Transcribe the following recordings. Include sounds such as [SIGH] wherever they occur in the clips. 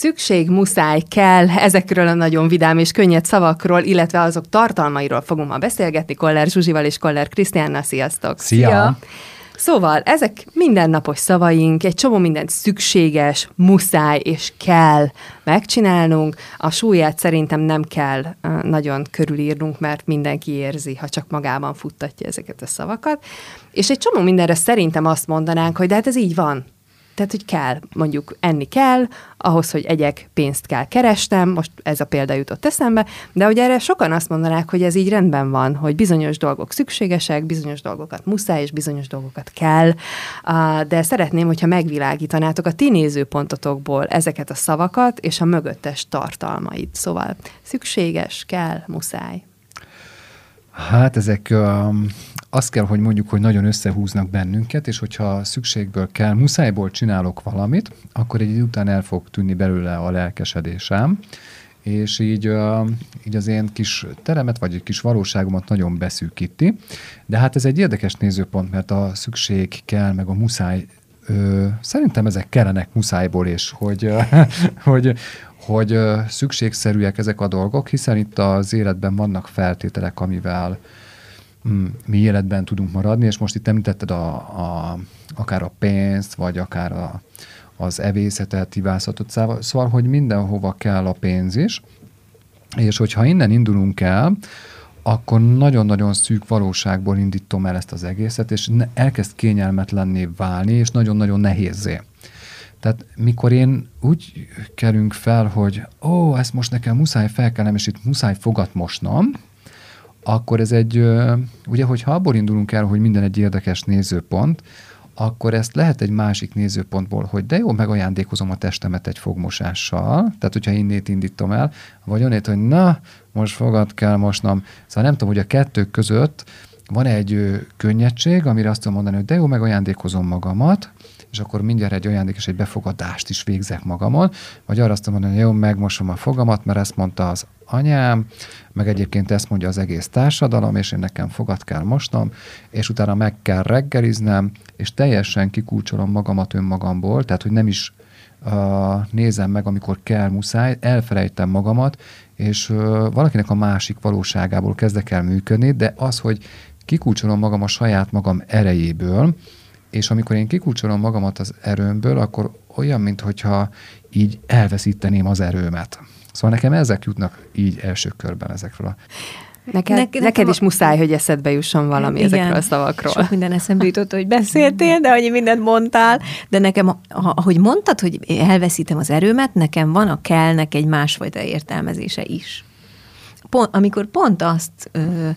Szükség, muszáj, kell, ezekről a nagyon vidám és könnyed szavakról, illetve azok tartalmairól fogunk ma beszélgetni Koller Zsuzsival és Koller Krisztiánnal. Sziasztok! Szia! Szia. Szóval ezek mindennapos szavaink, egy csomó mindent szükséges, muszáj és kell megcsinálnunk. A súlyát szerintem nem kell nagyon körülírnunk, mert mindenki érzi, ha csak magában futtatja ezeket a szavakat. És egy csomó mindenre szerintem azt mondanánk, hogy de hát ez így van tehát, hogy kell, mondjuk enni kell, ahhoz, hogy egyek pénzt kell kerestem, most ez a példa jutott eszembe, de hogy erre sokan azt mondanák, hogy ez így rendben van, hogy bizonyos dolgok szükségesek, bizonyos dolgokat muszáj, és bizonyos dolgokat kell, de szeretném, hogyha megvilágítanátok a ti nézőpontotokból ezeket a szavakat és a mögöttes tartalmait. Szóval szükséges, kell, muszáj. Hát ezek um, azt kell, hogy mondjuk, hogy nagyon összehúznak bennünket, és hogyha szükségből kell, muszájból csinálok valamit, akkor egy idő után el fog tűnni belőle a lelkesedésem, és így, így az én kis teremet, vagy egy kis valóságomat nagyon beszűkíti. De hát ez egy érdekes nézőpont, mert a szükség kell, meg a muszáj Ö, szerintem ezek kellenek muszájból, és hogy, [LAUGHS] hogy, hogy szükségszerűek ezek a dolgok, hiszen itt az életben vannak feltételek, amivel mi életben tudunk maradni, és most itt említetted a, a, akár a pénzt, vagy akár a, az evészetet, ivászatot, szóval, szóval, hogy mindenhova kell a pénz is, és hogyha innen indulunk el, akkor nagyon-nagyon szűk valóságból indítom el ezt az egészet, és elkezd kényelmetlenné válni, és nagyon-nagyon nehézé. Tehát mikor én úgy kerünk fel, hogy ó, ezt most nekem muszáj felkelnem, és itt muszáj fogat mosnom, akkor ez egy, ugye, hogyha abból indulunk el, hogy minden egy érdekes nézőpont, akkor ezt lehet egy másik nézőpontból, hogy de jó, megajándékozom a testemet egy fogmosással, tehát hogyha innét indítom el, vagy onnét, hogy na, most fogad kell mosnom. Szóval nem tudom, hogy a kettő között van egy könnyedség, amire azt tudom mondani, hogy de jó, megajándékozom magamat, és akkor mindjárt egy ajándék és egy befogadást is végzek magamon, vagy arra azt mondani, hogy jó, megmosom a fogamat, mert ezt mondta az anyám, meg egyébként ezt mondja az egész társadalom, és én nekem fogat kell mosnom, és utána meg kell reggeliznem, és teljesen kikulcsolom magamat önmagamból, tehát hogy nem is uh, nézem meg, amikor kell, muszáj, elfelejtem magamat, és uh, valakinek a másik valóságából kezdek el működni, de az, hogy kikulcsolom magam a saját magam erejéből, és amikor én kikulcsolom magamat az erőmből, akkor olyan, mintha így elveszíteném az erőmet. Szóval nekem ezek jutnak így első körben ezekről a Neked, ne, neked nekem is muszáj, hogy eszedbe jusson valami igen, ezekről a szavakról. Sok minden eszembe jutott, hogy beszéltél, de hogy mindent mondtál. De nekem, ahogy mondtad, hogy elveszítem az erőmet, nekem van a kellnek egy másfajta értelmezése is. Pont, amikor pont azt ö,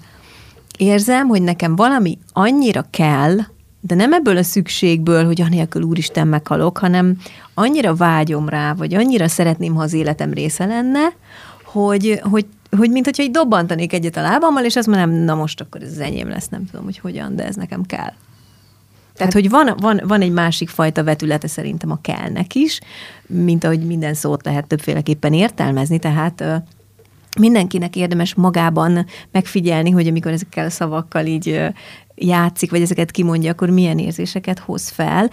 érzem, hogy nekem valami annyira kell, de nem ebből a szükségből, hogy anélkül úristen meghalok, hanem annyira vágyom rá, vagy annyira szeretném, ha az életem része lenne, hogy, hogy, hogy mint hogyha így dobbantanék egyet a lábammal, és azt mondom, na most akkor ez az enyém lesz, nem tudom, hogy hogyan, de ez nekem kell. Tehát, hogy van, van, van egy másik fajta vetülete szerintem a kellnek is, mint ahogy minden szót lehet többféleképpen értelmezni, tehát mindenkinek érdemes magában megfigyelni, hogy amikor ezekkel a szavakkal így játszik, vagy ezeket kimondja, akkor milyen érzéseket hoz fel.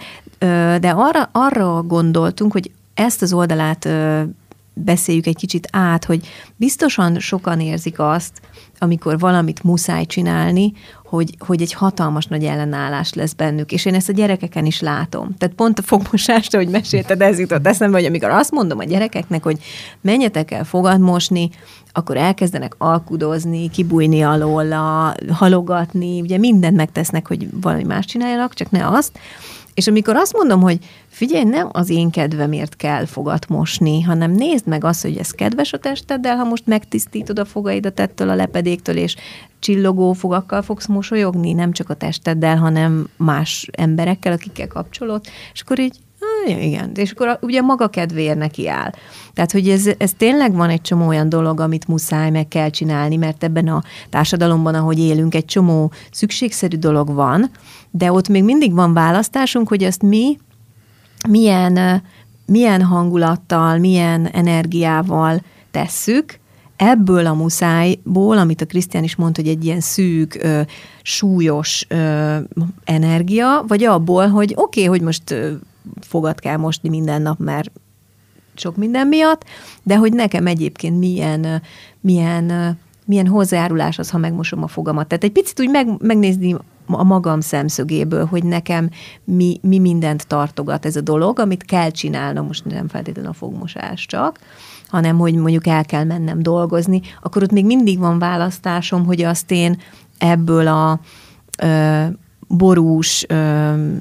De arra, arra gondoltunk, hogy ezt az oldalát beszéljük egy kicsit át, hogy biztosan sokan érzik azt, amikor valamit muszáj csinálni, hogy, hogy egy hatalmas nagy ellenállás lesz bennük, és én ezt a gyerekeken is látom. Tehát pont a fogmosást, hogy mesélted, ez jutott eszembe, hogy amikor azt mondom a gyerekeknek, hogy menjetek el fogad mosni, akkor elkezdenek alkudozni, kibújni alól, halogatni, ugye mindent megtesznek, hogy valami más csináljanak, csak ne azt. És amikor azt mondom, hogy figyelj, nem az én kedvemért kell fogat mosni, hanem nézd meg azt, hogy ez kedves a testeddel, ha most megtisztítod a fogaidat ettől a lepedéktől, és csillogó fogakkal fogsz mosolyogni, nem csak a testeddel, hanem más emberekkel, akikkel kapcsolod, és akkor így Ah, igen, és akkor ugye maga kedvéért neki áll. Tehát, hogy ez, ez tényleg van egy csomó olyan dolog, amit muszáj meg kell csinálni, mert ebben a társadalomban, ahogy élünk, egy csomó szükségszerű dolog van, de ott még mindig van választásunk, hogy azt mi milyen, milyen hangulattal, milyen energiával tesszük, ebből a muszájból, amit a Krisztián is mondta, hogy egy ilyen szűk, ö, súlyos ö, energia, vagy abból, hogy oké, okay, hogy most ö, fogat kell mosni minden nap, mert sok minden miatt, de hogy nekem egyébként milyen, milyen, milyen hozzájárulás az, ha megmosom a fogamat. Tehát egy picit úgy meg, megnézni a magam szemszögéből, hogy nekem mi, mi mindent tartogat ez a dolog, amit kell csinálnom, most nem feltétlenül a fogmosás csak, hanem hogy mondjuk el kell mennem dolgozni, akkor ott még mindig van választásom, hogy azt én ebből a borús,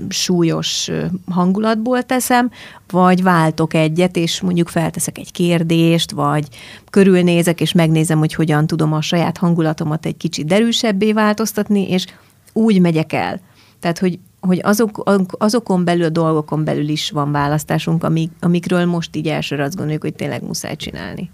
súlyos hangulatból teszem, vagy váltok egyet, és mondjuk felteszek egy kérdést, vagy körülnézek, és megnézem, hogy hogyan tudom a saját hangulatomat egy kicsit derűsebbé változtatni, és úgy megyek el. Tehát, hogy, hogy azok, azokon belül, a dolgokon belül is van választásunk, amik, amikről most így elsőre azt gondoljuk, hogy tényleg muszáj csinálni.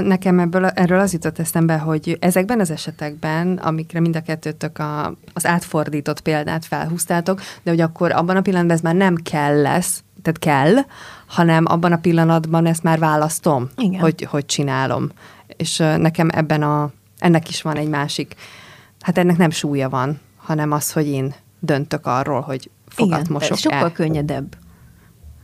Nekem ebből, erről az jutott eszembe, hogy ezekben az esetekben, amikre mind a kettőtök a, az átfordított példát felhúztátok, de hogy akkor abban a pillanatban ez már nem kell lesz, tehát kell, hanem abban a pillanatban ezt már választom, Igen. Hogy, hogy csinálom. És nekem ebben a, ennek is van egy másik, hát ennek nem súlya van, hanem az, hogy én döntök arról, hogy fogat Igen, mosok sokkal könnyedebb.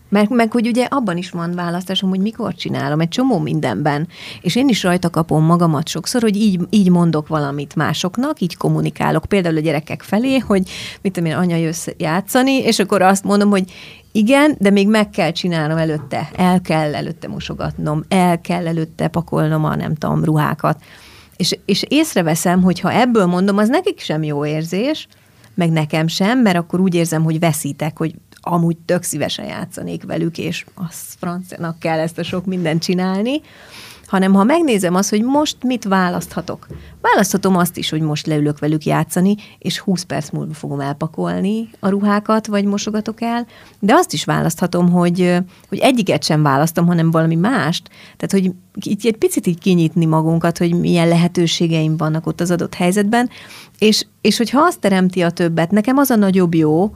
Mert meg, hogy ugye abban is van választásom, hogy mikor csinálom, egy csomó mindenben. És én is rajta kapom magamat sokszor, hogy így, így mondok valamit másoknak, így kommunikálok, például a gyerekek felé, hogy mit tudom én, anya jössz játszani, és akkor azt mondom, hogy igen, de még meg kell csinálnom előtte, el kell előtte mosogatnom, el kell előtte pakolnom a nem tudom, ruhákat. És, és észreveszem, hogy ha ebből mondom, az nekik sem jó érzés, meg nekem sem, mert akkor úgy érzem, hogy veszítek, hogy amúgy tök szívesen játszanék velük, és az franciának kell ezt a sok mindent csinálni, hanem ha megnézem azt, hogy most mit választhatok. Választhatom azt is, hogy most leülök velük játszani, és 20 perc múlva fogom elpakolni a ruhákat, vagy mosogatok el, de azt is választhatom, hogy, hogy egyiket sem választom, hanem valami mást. Tehát, hogy így egy picit így kinyitni magunkat, hogy milyen lehetőségeim vannak ott az adott helyzetben, és, és hogyha azt teremti a többet, nekem az a nagyobb jó,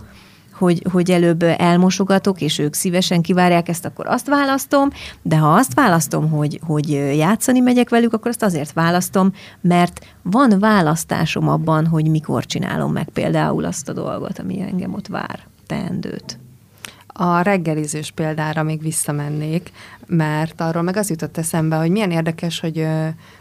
hogy, hogy előbb elmosogatok, és ők szívesen kivárják ezt, akkor azt választom, de ha azt választom, hogy, hogy játszani megyek velük, akkor azt azért választom, mert van választásom abban, hogy mikor csinálom meg például azt a dolgot, ami engem ott vár, teendőt. A reggelizős példára még visszamennék, mert arról meg az jutott eszembe, hogy milyen érdekes, hogy,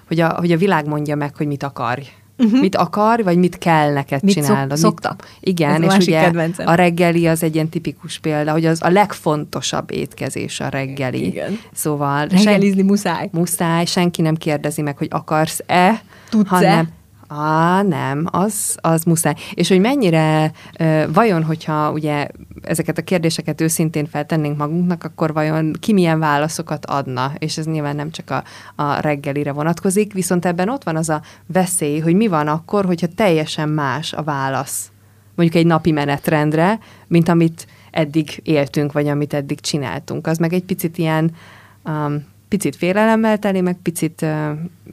hogy, a, hogy a világ mondja meg, hogy mit akarj uh-huh. mit akar, vagy mit kell neked mit csinálnod. Szok, szoktak. Igen, Ez és ugye kedvencem. a reggeli az egy ilyen tipikus példa, hogy az a legfontosabb étkezés a reggeli. Igen. Szóval reggelizni sen- muszáj. Muszáj, senki nem kérdezi meg, hogy akarsz-e, Tudsz-e? hanem Á, nem, az, az muszáj. És hogy mennyire, vajon, hogyha ugye ezeket a kérdéseket őszintén feltennénk magunknak, akkor vajon ki milyen válaszokat adna? És ez nyilván nem csak a, a reggelire vonatkozik, viszont ebben ott van az a veszély, hogy mi van akkor, hogyha teljesen más a válasz mondjuk egy napi menetrendre, mint amit eddig éltünk, vagy amit eddig csináltunk. Az meg egy picit ilyen um, picit félelemmel teli, meg picit,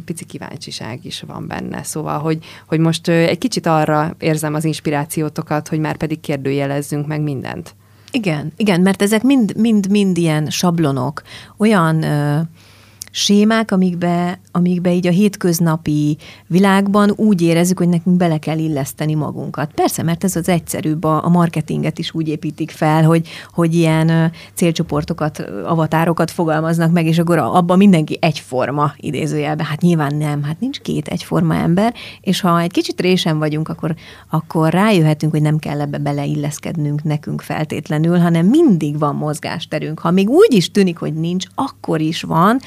pici kíváncsiság is van benne. Szóval, hogy, hogy most egy kicsit arra érzem az inspirációtokat, hogy már pedig kérdőjelezzünk meg mindent. Igen, igen, mert ezek mind, mind, ilyen sablonok, olyan sémák, amikbe, amikbe így a hétköznapi világban úgy érezzük, hogy nekünk bele kell illeszteni magunkat. Persze, mert ez az egyszerűbb, a, marketinget is úgy építik fel, hogy, hogy ilyen célcsoportokat, avatárokat fogalmaznak meg, és akkor abban mindenki egyforma idézőjelben. Hát nyilván nem, hát nincs két egyforma ember, és ha egy kicsit résen vagyunk, akkor, akkor rájöhetünk, hogy nem kell ebbe beleilleszkednünk nekünk feltétlenül, hanem mindig van mozgásterünk. Ha még úgy is tűnik, hogy nincs, akkor is van,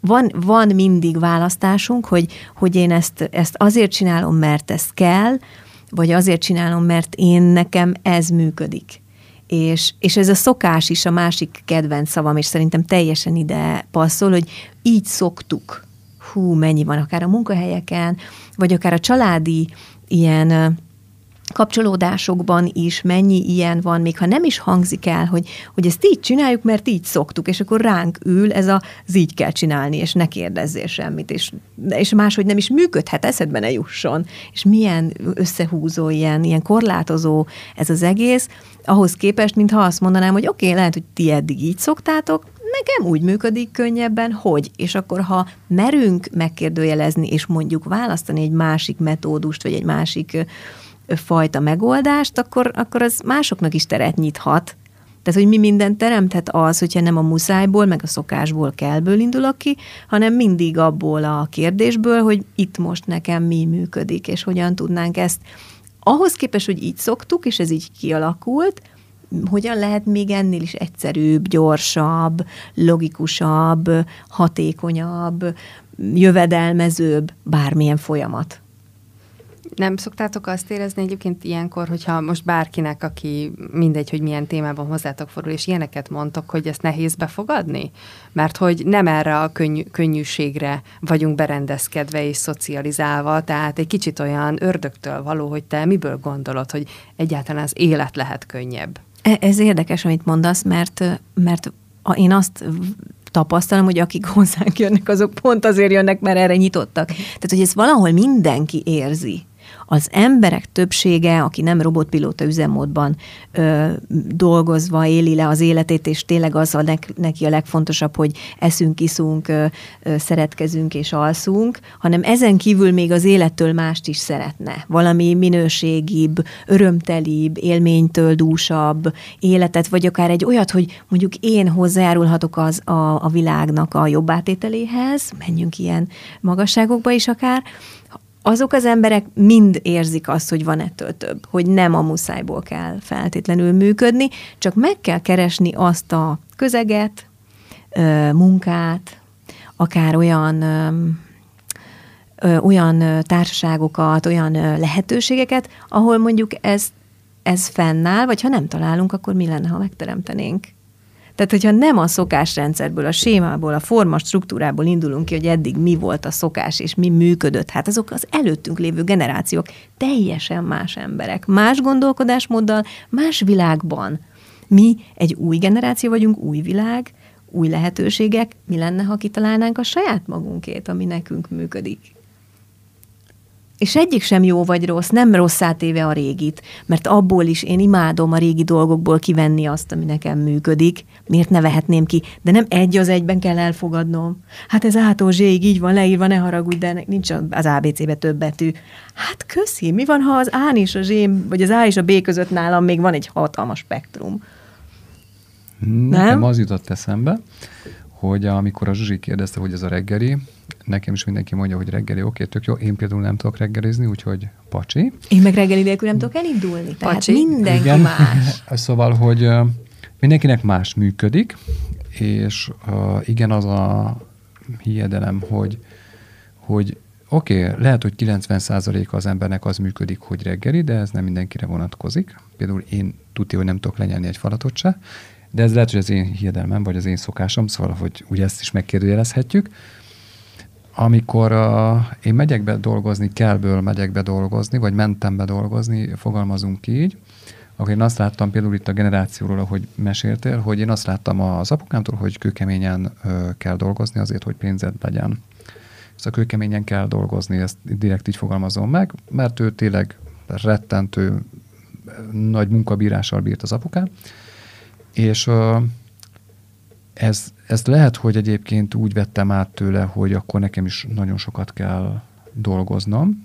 van, van mindig választásunk, hogy, hogy én ezt, ezt azért csinálom, mert ez kell, vagy azért csinálom, mert én nekem ez működik. És, és ez a szokás is a másik kedvenc szavam, és szerintem teljesen ide passzol, hogy így szoktuk. Hú, mennyi van akár a munkahelyeken, vagy akár a családi ilyen kapcsolódásokban is mennyi ilyen van, még ha nem is hangzik el, hogy, hogy ezt így csináljuk, mert így szoktuk, és akkor ránk ül ez a, az így kell csinálni, és ne kérdezzél semmit, és, és máshogy nem is működhet, eszedbe ne jusson. És milyen összehúzó, ilyen, ilyen korlátozó ez az egész, ahhoz képest, mintha azt mondanám, hogy oké, okay, lehet, hogy ti eddig így szoktátok, nekem úgy működik könnyebben, hogy, és akkor ha merünk megkérdőjelezni, és mondjuk választani egy másik metódust, vagy egy másik fajta megoldást, akkor, akkor az másoknak is teret nyithat, Tehát, hogy mi mindent teremthet az, hogyha nem a muszájból, meg a szokásból kellből indulok ki, hanem mindig abból a kérdésből, hogy itt most nekem mi működik, és hogyan tudnánk ezt ahhoz képest, hogy így szoktuk, és ez így kialakult, hogyan lehet még ennél is egyszerűbb, gyorsabb, logikusabb, hatékonyabb, jövedelmezőbb bármilyen folyamat? Nem szoktátok azt érezni egyébként ilyenkor, hogyha most bárkinek, aki mindegy, hogy milyen témában hozzátok fordul, és ilyeneket mondtok, hogy ezt nehéz befogadni? Mert hogy nem erre a könny- könnyűségre vagyunk berendezkedve és szocializálva, tehát egy kicsit olyan ördögtől való, hogy te miből gondolod, hogy egyáltalán az élet lehet könnyebb. E, ez érdekes, amit mondasz, mert, mert én azt tapasztalom, hogy akik hozzánk jönnek, azok pont azért jönnek, mert erre nyitottak. Tehát, hogy ezt valahol mindenki érzi az emberek többsége, aki nem robotpilóta üzemmódban ö, dolgozva éli le az életét, és tényleg az a ne, neki a legfontosabb, hogy eszünk, iszunk, ö, ö, szeretkezünk és alszunk, hanem ezen kívül még az élettől mást is szeretne. Valami minőségibb, örömtelibb, élménytől dúsabb életet, vagy akár egy olyat, hogy mondjuk én hozzájárulhatok az a, a világnak a jobb átételéhez, menjünk ilyen magasságokba is akár, azok az emberek mind érzik azt, hogy van ettől több, hogy nem a muszájból kell feltétlenül működni, csak meg kell keresni azt a közeget, munkát, akár olyan olyan társaságokat, olyan lehetőségeket, ahol mondjuk ez, ez fennáll, vagy ha nem találunk, akkor mi lenne, ha megteremtenénk? Tehát, hogyha nem a szokásrendszerből, a sémából, a forma struktúrából indulunk ki, hogy eddig mi volt a szokás és mi működött, hát azok az előttünk lévő generációk teljesen más emberek, más gondolkodásmóddal, más világban. Mi egy új generáció vagyunk, új világ, új lehetőségek, mi lenne, ha kitalálnánk a saját magunkét, ami nekünk működik. És egyik sem jó vagy rossz, nem rossz átéve a régit, mert abból is én imádom a régi dolgokból kivenni azt, ami nekem működik. Miért ne vehetném ki? De nem egy az egyben kell elfogadnom. Hát ez ától zséig így van leírva, ne haragudj, de nincs az ABC-be több betű. Hát köszi, mi van, ha az A és a Z, vagy az A és a B között nálam még van egy hatalmas spektrum? Nekem nem? az jutott eszembe, hogy amikor a Zsuzsi kérdezte, hogy ez a reggeli, nekem is mindenki mondja, hogy reggeli, oké, tök jó, én például nem tudok reggelizni, úgyhogy pacsi. Én meg reggeli nélkül nem tudok elindulni, tehát pacsi. mindenki Igen. más. [LAUGHS] szóval, hogy mindenkinek más működik, és uh, igen, az a hiedelem, hogy, hogy oké, okay, lehet, hogy 90% az embernek az működik, hogy reggeli, de ez nem mindenkire vonatkozik. Például én tudja, hogy nem tudok lenyelni egy falatot se, de ez lehet, hogy az én hiedelmem, vagy az én szokásom, szóval, hogy ugye ezt is megkérdőjelezhetjük. Amikor uh, én megyek be dolgozni, kellből megyek be dolgozni, vagy mentem be dolgozni, fogalmazunk így, akkor én azt láttam például itt a generációról, ahogy meséltél, hogy én azt láttam az apukámtól, hogy kőkeményen ö, kell dolgozni azért, hogy pénzed legyen. Szóval kőkeményen kell dolgozni, ezt direkt így fogalmazom meg, mert ő tényleg rettentő nagy munkabírással bírt az apukám, és ö, ez, ez lehet, hogy egyébként úgy vettem át tőle, hogy akkor nekem is nagyon sokat kell dolgoznom,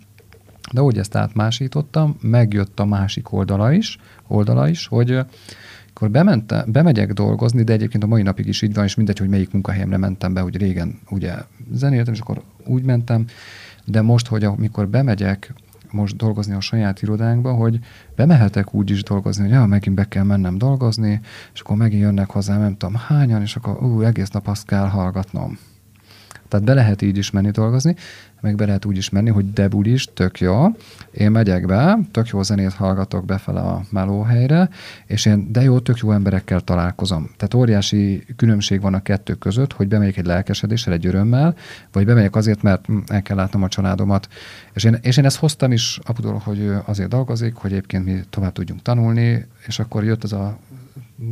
de úgy ezt átmásítottam, megjött a másik oldala is, oldala is hogy akkor bemente, bemegyek dolgozni, de egyébként a mai napig is így van, és mindegy, hogy melyik munkahelyemre mentem be, hogy régen ugye zenéltem, és akkor úgy mentem, de most, hogy amikor bemegyek most dolgozni a saját irodánkba, hogy bemehetek úgy is dolgozni, hogy ja, megint be kell mennem dolgozni, és akkor megint jönnek hozzá, nem tudom hányan, és akkor ú, egész nap azt kell hallgatnom. Tehát be lehet így is menni dolgozni, meg be lehet úgy is menni, hogy debul is, tök jó, én megyek be, tök jó zenét hallgatok befele a melóhelyre, és én de jó, tök jó emberekkel találkozom. Tehát óriási különbség van a kettő között, hogy bemegyek egy lelkesedéssel, egy örömmel, vagy bemegyek azért, mert hm, el kell látnom a családomat. És én, és én ezt hoztam is apudól, hogy azért dolgozik, hogy egyébként mi tovább tudjunk tanulni, és akkor jött az a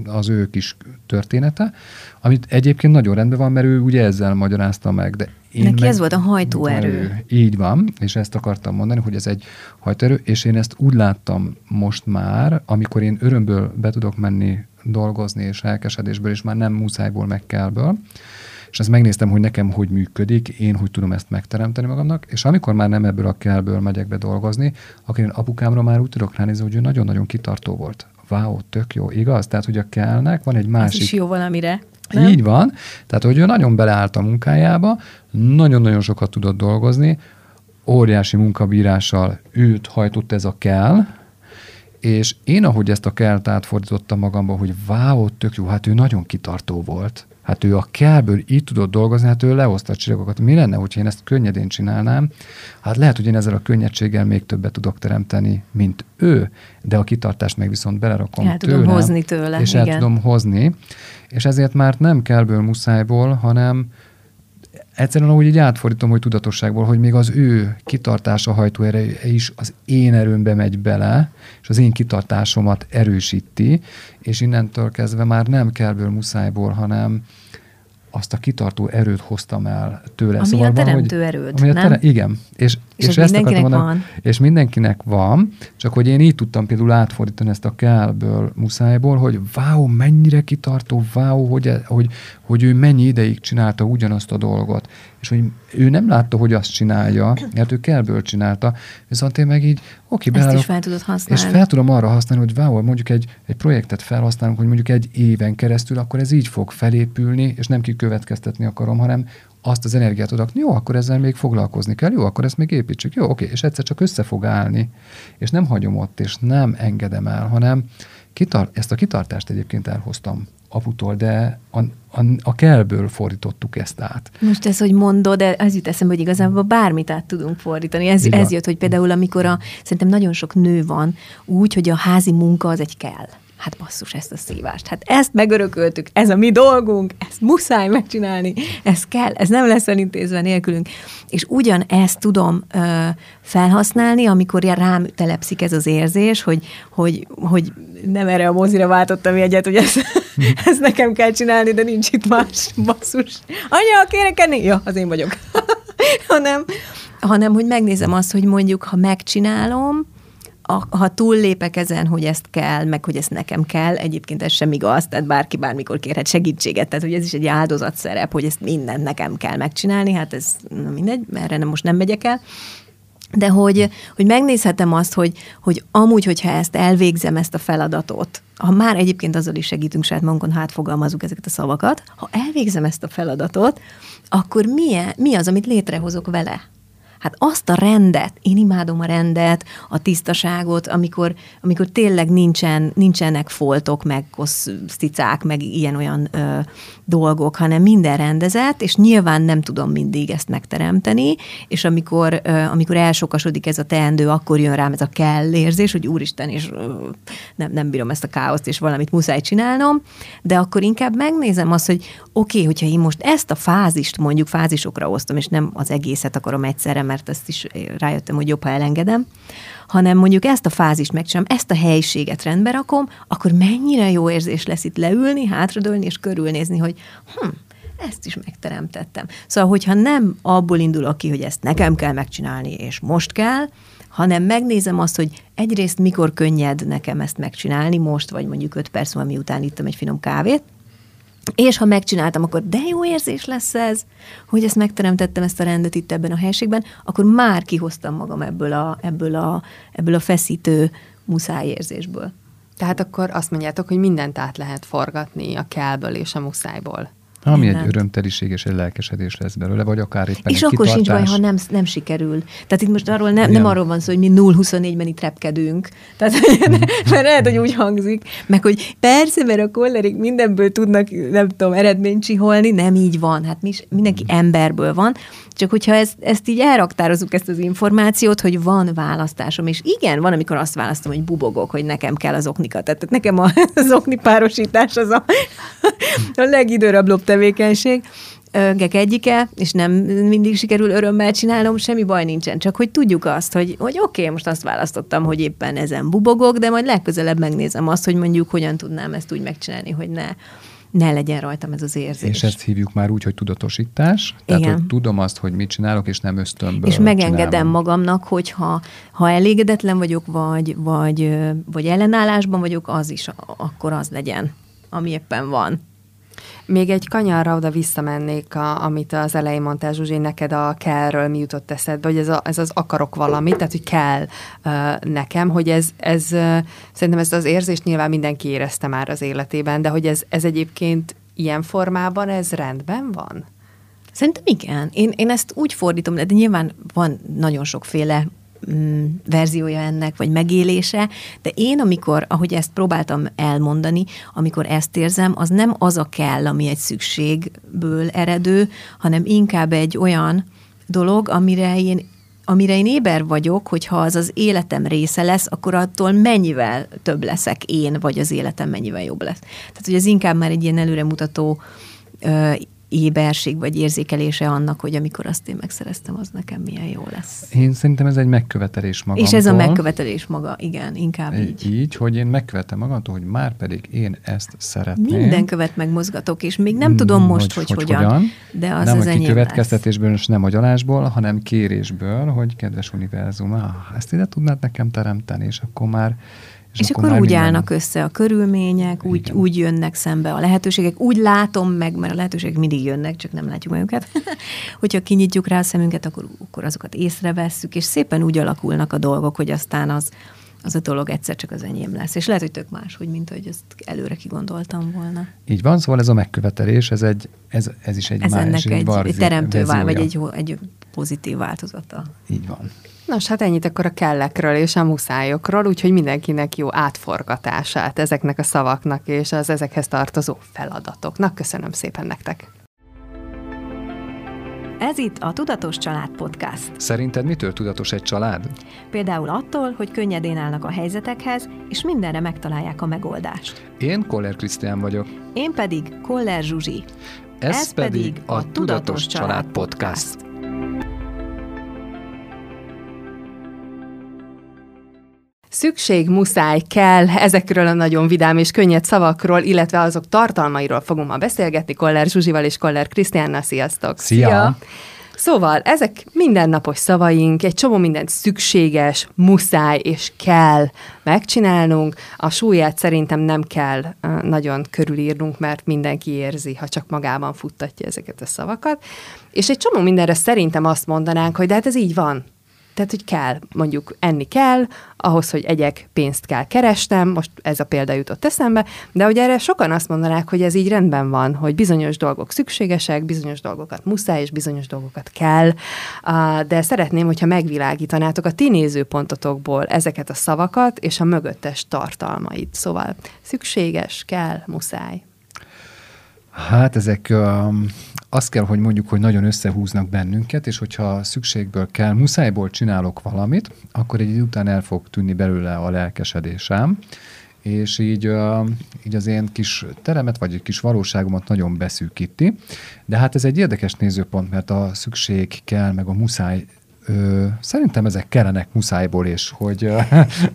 az ő kis története, amit egyébként nagyon rendben van, mert ő ugye ezzel magyarázta meg. De én Neki meg, ez volt a hajtóerő. Így van, és ezt akartam mondani, hogy ez egy hajtóerő, és én ezt úgy láttam most már, amikor én örömből be tudok menni dolgozni, és elkesedésből, és már nem muszájból, meg kellből, és ezt megnéztem, hogy nekem hogy működik, én hogy tudom ezt megteremteni magamnak, és amikor már nem ebből a kellből megyek be dolgozni, akkor én apukámra már úgy tudok ránézni, hogy ő nagyon-nagyon kitartó volt wow, tök jó, igaz? Tehát, hogy a kellnek van egy másik... Az is jó valamire. Nem? Így van. Tehát, hogy ő nagyon beleállt a munkájába, nagyon-nagyon sokat tudott dolgozni, óriási munkabírással őt hajtott ez a kell, és én, ahogy ezt a kelt átfordítottam magamba, hogy wow, tök jó, hát ő nagyon kitartó volt. Hát ő a kellből így tudott dolgozni, hát ő lehozta a csillagokat. Mi lenne, hogyha én ezt könnyedén csinálnám? Hát lehet, hogy én ezzel a könnyedséggel még többet tudok teremteni, mint ő, de a kitartást meg viszont belerakom el tudom hozni tőle. És igen. el tudom hozni. És ezért már nem kellből, muszájból, hanem egyszerűen ahogy így átfordítom, hogy tudatosságból, hogy még az ő kitartása hajtóereje is az én erőmbe megy bele, és az én kitartásomat erősíti, és innentől kezdve már nem kellből, muszájból, hanem azt a kitartó erőt hoztam el tőle. Ami szóval a teremtő van, erőd, ami a tere- igen. És, és, és ezt mindenkinek mondani, van. És mindenkinek van, csak hogy én így tudtam például átfordítani ezt a kellből, muszájból, hogy wow, mennyire kitartó, wow, hogy, e- hogy, hogy ő mennyi ideig csinálta ugyanazt a dolgot. És hogy ő nem látta, hogy azt csinálja, mert ő kellből csinálta, viszont én meg így, oké, beállok, Ezt is fel tudod használni. És fel tudom arra használni, hogy wow, mondjuk egy, egy projektet felhasználunk, hogy mondjuk egy éven keresztül, akkor ez így fog felépülni, és nem kikövetkeztetni akarom, hanem azt az energiát tudok, jó, akkor ezzel még foglalkozni kell, jó, akkor ezt még építsük, jó, oké, és egyszer csak össze fog állni, és nem hagyom ott, és nem engedem el, hanem kitar- ezt a kitartást egyébként elhoztam aputól, de a, a, a kellből fordítottuk ezt át. Most ez, hogy mondod, de az jut eszembe, hogy igazából bármit át tudunk fordítani. Ez, ez jött, hogy például amikor a, szerintem nagyon sok nő van úgy, hogy a házi munka az egy kell hát basszus ezt a szívást. Hát ezt megörököltük, ez a mi dolgunk, ezt muszáj megcsinálni, ez kell, ez nem lesz elintézve nélkülünk. És ugyan ezt tudom ö, felhasználni, amikor rám telepszik ez az érzés, hogy, hogy, hogy nem erre a mozira váltottam egyet, hogy ezt, [LAUGHS] ezt nekem kell csinálni, de nincs itt más basszus. Anya, kérek enni? Ja, az én vagyok. [LAUGHS] hanem, hanem, hogy megnézem azt, hogy mondjuk, ha megcsinálom, a, ha túllépek ezen, hogy ezt kell, meg hogy ezt nekem kell, egyébként ez sem igaz, tehát bárki bármikor kérhet segítséget, tehát hogy ez is egy áldozatszerep, hogy ezt mindent nekem kell megcsinálni, hát ez na mindegy, erre nem, most nem megyek el, de hogy, hogy megnézhetem azt, hogy, hogy amúgy, hogyha ezt elvégzem, ezt a feladatot, ha már egyébként azzal is segítünk saját magunkon, hát fogalmazunk ezeket a szavakat, ha elvégzem ezt a feladatot, akkor milyen, mi az, amit létrehozok vele? Hát azt a rendet, én imádom a rendet, a tisztaságot, amikor, amikor tényleg nincsen, nincsenek foltok, meg koszticák, meg ilyen-olyan ö, dolgok, hanem minden rendezett, és nyilván nem tudom mindig ezt megteremteni, és amikor, ö, amikor elsokasodik ez a teendő, akkor jön rám ez a kell érzés, hogy úristen, és ö, nem, nem bírom ezt a káoszt, és valamit muszáj csinálnom, de akkor inkább megnézem azt, hogy oké, okay, hogyha én most ezt a fázist mondjuk fázisokra osztom, és nem az egészet akarom egyszerre, mert ezt is rájöttem, hogy jobb, ha elengedem, hanem mondjuk ezt a fázist megcsinálom, ezt a helyiséget rendbe rakom, akkor mennyire jó érzés lesz itt leülni, hátradőlni és körülnézni, hogy hm, ezt is megteremtettem. Szóval, hogyha nem abból indulok ki, hogy ezt nekem kell megcsinálni, és most kell, hanem megnézem azt, hogy egyrészt mikor könnyed nekem ezt megcsinálni, most, vagy mondjuk öt perc múlva, miután ittam egy finom kávét, és ha megcsináltam, akkor de jó érzés lesz ez, hogy ezt megteremtettem, ezt a rendet itt ebben a helységben, akkor már kihoztam magam ebből a, ebből a, ebből a feszítő muszáj érzésből. Tehát akkor azt mondjátok, hogy mindent át lehet forgatni a kellből és a muszájból. Ami mindent. egy örömteliség és egy lelkesedés lesz belőle, vagy akár éppen És akkor kitartás. sincs baj, ha nem, nem sikerül. Tehát itt most arról nem, nem arról van szó, hogy mi 0-24-ben itt repkedünk. Tehát, [LAUGHS] mert lehet, hogy úgy hangzik, meg hogy persze, mert a kollerik mindenből tudnak, nem tudom, eredményt csiholni, nem így van. Hát mi is, mindenki emberből van. Csak hogyha ezt, ezt így elraktározunk, ezt az információt, hogy van választásom, és igen, van, amikor azt választom, hogy bubogok, hogy nekem kell az oknikat. Tehát nekem [LAUGHS] az okni párosítás az a, a legidőrablóbb tevékenység öngek egyike, és nem mindig sikerül örömmel csinálnom, semmi baj nincsen. Csak hogy tudjuk azt, hogy, hogy oké, okay, most azt választottam, hogy éppen ezen bubogok, de majd legközelebb megnézem azt, hogy mondjuk hogyan tudnám ezt úgy megcsinálni, hogy ne, ne legyen rajtam ez az érzés. És ezt hívjuk már úgy, hogy tudatosítás. Tehát, Igen. hogy tudom azt, hogy mit csinálok, és nem ösztönből És megengedem csinálom. magamnak, hogy ha, ha elégedetlen vagyok, vagy, vagy, vagy ellenállásban vagyok, az is akkor az legyen, ami éppen van. Még egy kanyarra oda visszamennék, a, amit az elején mondtál, Zsuzsi, neked a kellről mi jutott eszedbe, hogy ez, a, ez az akarok valamit, tehát hogy kell uh, nekem, hogy ez, ez uh, szerintem ezt az érzést nyilván mindenki érezte már az életében, de hogy ez, ez egyébként ilyen formában ez rendben van? Szerintem igen. Én, én ezt úgy fordítom, de nyilván van nagyon sokféle verziója ennek, vagy megélése, de én, amikor, ahogy ezt próbáltam elmondani, amikor ezt érzem, az nem az a kell, ami egy szükségből eredő, hanem inkább egy olyan dolog, amire én amire én éber vagyok, hogyha az az életem része lesz, akkor attól mennyivel több leszek én, vagy az életem mennyivel jobb lesz. Tehát, hogy ez inkább már egy ilyen előremutató éberség vagy érzékelése annak, hogy amikor azt én megszereztem, az nekem milyen jó lesz. Én szerintem ez egy megkövetelés maga. És ez a megkövetelés maga, igen, inkább így. Így, hogy én megkövetem magamtól, hogy már pedig én ezt szeretném. Minden követ megmozgatok, és még nem tudom most, hogy, hogy, hogy hogyan, hogyan, de az nem az enyém következtetésből, és nem agyalásból, hanem kérésből, hogy kedves univerzum, ah, ezt ide tudnád nekem teremteni, és akkor már és, és akkor, akkor úgy minden... állnak össze a körülmények, úgy, úgy jönnek szembe a lehetőségek, úgy látom meg, mert a lehetőségek mindig jönnek, csak nem látjuk meg őket. [LAUGHS] Hogyha kinyitjuk rá a szemünket, akkor, akkor azokat észrevesszük, és szépen úgy alakulnak a dolgok, hogy aztán az, az a dolog egyszer csak az enyém lesz. És lehet, hogy tök más, hogy mint hogy ezt előre kigondoltam volna. Így van, szóval ez a megkövetelés, ez, egy, ez, ez is egy ez másik ennek egy, egy teremtő vál, vagy egy, egy pozitív változata. Így van. Nos, hát ennyit akkor a kellekről és a muszájokról, úgyhogy mindenkinek jó átforgatását ezeknek a szavaknak és az ezekhez tartozó feladatoknak. Köszönöm szépen nektek! Ez itt a Tudatos Család Podcast. Szerinted mitől tudatos egy család? Például attól, hogy könnyedén állnak a helyzetekhez, és mindenre megtalálják a megoldást. Én Koller Krisztián vagyok. Én pedig Koller Zsuzsi. Ez, Ez pedig a Tudatos, Tudatos Család Podcast. Podcast. Szükség, muszáj, kell, ezekről a nagyon vidám és könnyed szavakról, illetve azok tartalmairól fogunk ma beszélgetni Koller Zsuzsival és Koller Krisztiánnal. Sziasztok! Szia! Szia! Szóval ezek mindennapos szavaink, egy csomó mindent szükséges, muszáj és kell megcsinálnunk. A súlyát szerintem nem kell nagyon körülírnunk, mert mindenki érzi, ha csak magában futtatja ezeket a szavakat. És egy csomó mindenre szerintem azt mondanánk, hogy de hát ez így van tehát, hogy kell, mondjuk enni kell, ahhoz, hogy egyek, pénzt kell kerestem, most ez a példa jutott eszembe, de hogy erre sokan azt mondanák, hogy ez így rendben van, hogy bizonyos dolgok szükségesek, bizonyos dolgokat muszáj, és bizonyos dolgokat kell, de szeretném, hogyha megvilágítanátok a ti nézőpontotokból ezeket a szavakat és a mögöttes tartalmait. Szóval szükséges, kell, muszáj. Hát ezek um, azt kell, hogy mondjuk, hogy nagyon összehúznak bennünket, és hogyha szükségből kell, muszájból csinálok valamit, akkor egy idő után el fog tűnni belőle a lelkesedésem, és így, így az én kis teremet, vagy egy kis valóságomat nagyon beszűkíti. De hát ez egy érdekes nézőpont, mert a szükség kell, meg a muszáj Ö, szerintem ezek kellenek muszájból, és [LAUGHS] hogy,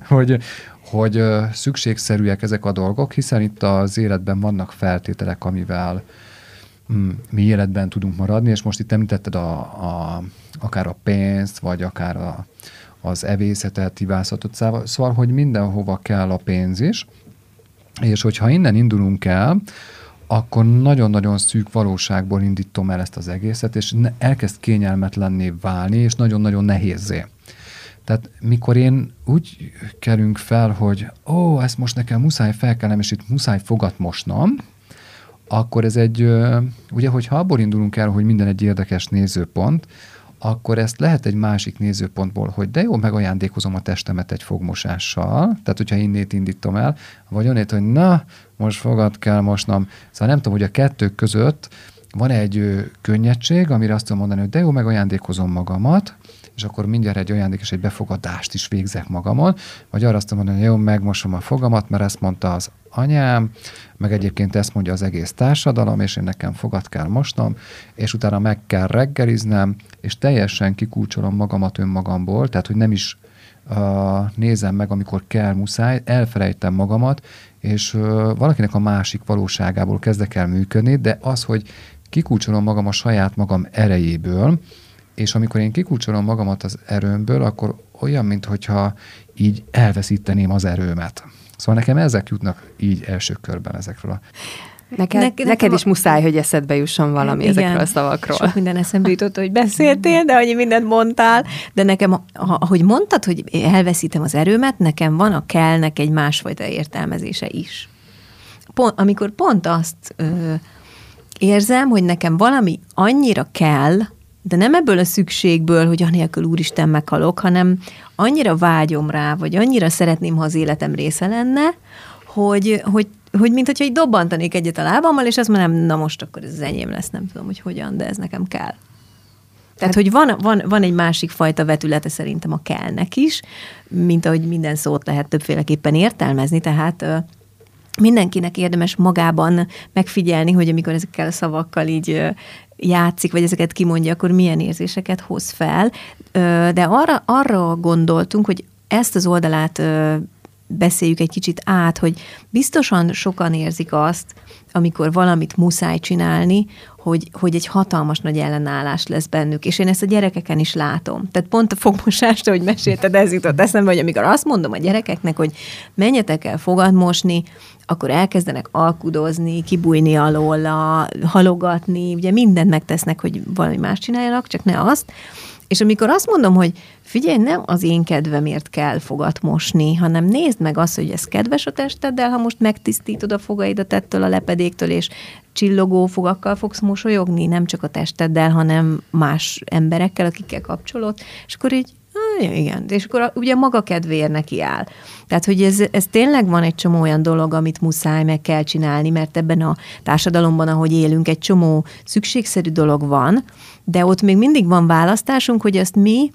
hogy, hogy szükségszerűek ezek a dolgok, hiszen itt az életben vannak feltételek, amivel mi életben tudunk maradni, és most itt említetted a, a, akár a pénzt, vagy akár a, az evészetet, ivászatot, szóval, szóval, hogy mindenhova kell a pénz is, és hogyha innen indulunk el, akkor nagyon-nagyon szűk valóságból indítom el ezt az egészet, és elkezd kényelmetlenné válni, és nagyon-nagyon nehézé. Tehát mikor én úgy kerünk fel, hogy ó, ezt most nekem muszáj felkelnem, és itt muszáj fogat mosnom, akkor ez egy, ugye, hogyha abból indulunk el, hogy minden egy érdekes nézőpont, akkor ezt lehet egy másik nézőpontból, hogy de jó, megajándékozom a testemet egy fogmosással, tehát hogyha innét indítom el, vagy onnét, hogy na, most fogad kell mosnom. Szóval nem tudom, hogy a kettő között van egy könnyedség, amire azt tudom mondani, hogy de jó, megajándékozom magamat, és akkor mindjárt egy ajándék és egy befogadást is végzek magamon, vagy arra azt mondani, hogy jó, megmosom a fogamat, mert ezt mondta az anyám, meg egyébként ezt mondja az egész társadalom, és én nekem fogat kell mosnom, és utána meg kell reggeliznem, és teljesen kikulcsolom magamat önmagamból, tehát hogy nem is uh, nézem meg, amikor kell, muszáj, elfelejtem magamat, és uh, valakinek a másik valóságából kezdek el működni, de az, hogy kikulcsolom magam a saját magam erejéből, és amikor én kikulcsolom magamat az erőmből, akkor olyan, mintha így elveszíteném az erőmet. Szóval nekem ezek jutnak így első körben ezekről a Neked, ne, neked, neked is muszáj, hogy eszedbe jusson valami igen, ezekről a szavakról. Sok minden eszembe jutott, hogy beszéltél, de annyi mindent mondtál, de nekem, ahogy mondtad, hogy elveszítem az erőmet, nekem van a kellnek egy másfajta értelmezése is. Pont, amikor pont azt ö, érzem, hogy nekem valami annyira kell, de nem ebből a szükségből, hogy anélkül úristen meghalok, hanem annyira vágyom rá, vagy annyira szeretném, ha az életem része lenne, hogy, hogy, hogy mint hogyha így dobbantanék egyet a lábammal, és azt mondom, na most akkor ez az enyém lesz, nem tudom, hogy hogyan, de ez nekem kell. Tehát, hogy van, van, van egy másik fajta vetülete szerintem a kellnek is, mint ahogy minden szót lehet többféleképpen értelmezni, tehát mindenkinek érdemes magában megfigyelni, hogy amikor ezekkel a szavakkal így játszik, vagy ezeket kimondja, akkor milyen érzéseket hoz fel. De arra, arra gondoltunk, hogy ezt az oldalát beszéljük egy kicsit át, hogy biztosan sokan érzik azt, amikor valamit muszáj csinálni, hogy, hogy egy hatalmas nagy ellenállás lesz bennük, és én ezt a gyerekeken is látom. Tehát pont a fogmosást, hogy mesélted, ez jutott eszembe, hogy amikor azt mondom a gyerekeknek, hogy menjetek el fogad mosni, akkor elkezdenek alkudozni, kibújni alóla, halogatni, ugye mindent megtesznek, hogy valami más csináljanak, csak ne azt. És amikor azt mondom, hogy figyelj, nem az én kedvemért kell fogat mosni, hanem nézd meg azt, hogy ez kedves a testeddel, ha most megtisztítod a fogaidat ettől a lepedéktől, és csillogó fogakkal fogsz mosolyogni, nem csak a testeddel, hanem más emberekkel, akikkel kapcsolod, és akkor így igen, és akkor ugye maga kedvéért neki áll. Tehát, hogy ez, ez tényleg van egy csomó olyan dolog, amit muszáj meg kell csinálni, mert ebben a társadalomban, ahogy élünk, egy csomó szükségszerű dolog van, de ott még mindig van választásunk, hogy azt mi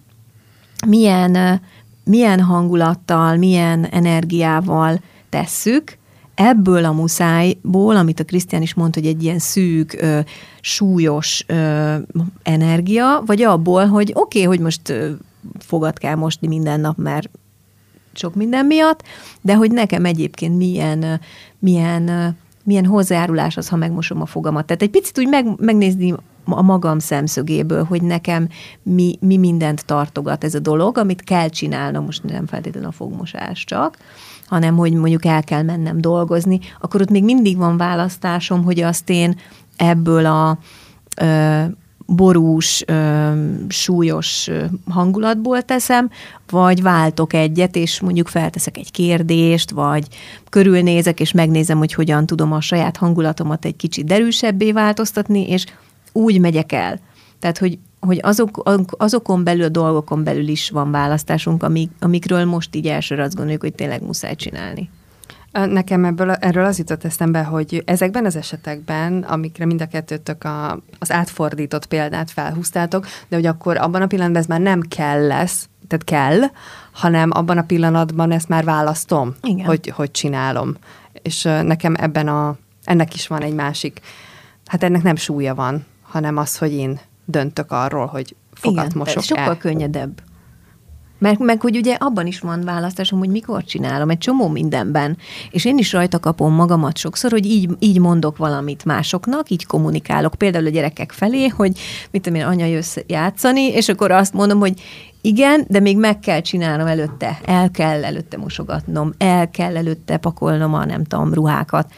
milyen, milyen hangulattal, milyen energiával tesszük, ebből a muszájból, amit a Krisztián is mondta, hogy egy ilyen szűk, ö, súlyos ö, energia, vagy abból, hogy oké, okay, hogy most ö, fogat kell mosni minden nap, mert sok minden miatt, de hogy nekem egyébként milyen, milyen, milyen hozzájárulás az, ha megmosom a fogamat. Tehát egy picit úgy meg, megnézni a magam szemszögéből, hogy nekem mi, mi mindent tartogat ez a dolog, amit kell csinálnom, most nem feltétlenül a fogmosás csak, hanem hogy mondjuk el kell mennem dolgozni, akkor ott még mindig van választásom, hogy azt én ebből a borús, súlyos hangulatból teszem, vagy váltok egyet, és mondjuk felteszek egy kérdést, vagy körülnézek, és megnézem, hogy hogyan tudom a saját hangulatomat egy kicsit derűsebbé változtatni, és úgy megyek el. Tehát, hogy, hogy azok, azokon belül, a dolgokon belül is van választásunk, amik, amikről most így elsőre azt gondoljuk, hogy tényleg muszáj csinálni. Nekem ebből, erről az jutott eszembe, hogy ezekben az esetekben, amikre mind a kettőtök a, az átfordított példát felhúztátok, de hogy akkor abban a pillanatban ez már nem kell lesz, tehát kell, hanem abban a pillanatban ezt már választom, Igen. Hogy, hogy csinálom. És nekem ebben a, ennek is van egy másik, hát ennek nem súlya van, hanem az, hogy én döntök arról, hogy fogat Igen, mosok sokkal könnyedebb. Meg, meg hogy ugye abban is van választásom, hogy mikor csinálom, egy csomó mindenben. És én is rajta kapom magamat sokszor, hogy így, így mondok valamit másoknak, így kommunikálok, például a gyerekek felé, hogy mit tudom én, anya jössz játszani, és akkor azt mondom, hogy igen, de még meg kell csinálnom előtte, el kell előtte mosogatnom, el kell előtte pakolnom a nem tudom, ruhákat.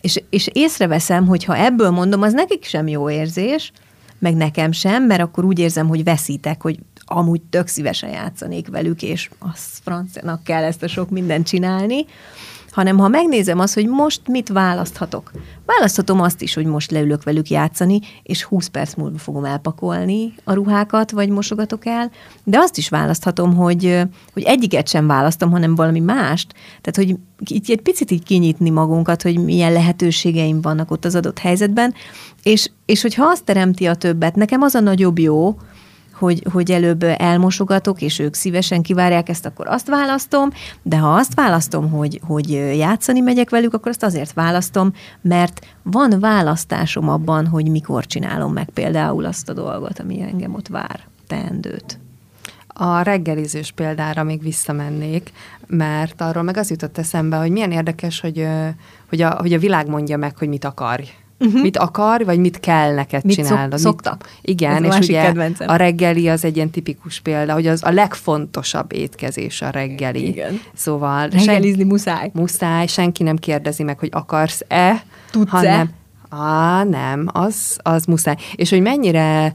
És, és észreveszem, hogy ha ebből mondom, az nekik sem jó érzés, meg nekem sem, mert akkor úgy érzem, hogy veszítek, hogy amúgy tök szívesen játszanék velük, és az franciának kell ezt a sok mindent csinálni, hanem ha megnézem azt, hogy most mit választhatok. Választhatom azt is, hogy most leülök velük játszani, és 20 perc múlva fogom elpakolni a ruhákat, vagy mosogatok el, de azt is választhatom, hogy, hogy egyiket sem választom, hanem valami mást. Tehát, hogy így egy picit így kinyitni magunkat, hogy milyen lehetőségeim vannak ott az adott helyzetben, és, és hogyha azt teremti a többet, nekem az a nagyobb jó, hogy, hogy előbb elmosogatok, és ők szívesen kivárják ezt, akkor azt választom, de ha azt választom, hogy, hogy játszani megyek velük, akkor azt azért választom, mert van választásom abban, hogy mikor csinálom meg például azt a dolgot, ami engem ott vár, teendőt. A reggelizős példára még visszamennék, mert arról meg az jutott eszembe, hogy milyen érdekes, hogy, hogy, a, hogy a világ mondja meg, hogy mit akar uh-huh. mit akar, vagy mit kell neked mit csinálnod. Szok, szoktak. Mit, igen, Ez és ugye kedvencem. a reggeli az egy ilyen tipikus példa, hogy az a legfontosabb étkezés a reggeli. Igen. Szóval reggelizni sen, muszáj. Muszáj, senki nem kérdezi meg, hogy akarsz-e, Tudsz-e? hanem Á, nem, az, az muszáj. És hogy mennyire,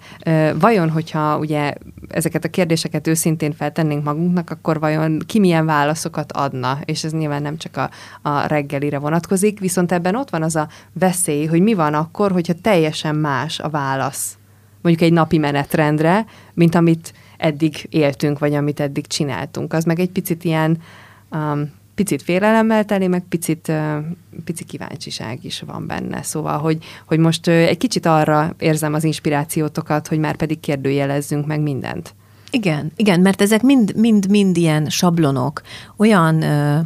vajon, hogyha ugye ezeket a kérdéseket őszintén feltennénk magunknak, akkor vajon ki milyen válaszokat adna? És ez nyilván nem csak a, a reggelire vonatkozik, viszont ebben ott van az a veszély, hogy mi van akkor, hogyha teljesen más a válasz mondjuk egy napi menetrendre, mint amit eddig éltünk, vagy amit eddig csináltunk. Az meg egy picit ilyen um, picit félelemmel teli, meg picit, pici kíváncsiság is van benne. Szóval, hogy, hogy most egy kicsit arra érzem az inspirációtokat, hogy már pedig kérdőjelezzünk meg mindent. Igen, igen, mert ezek mind, mind, ilyen sablonok, olyan uh,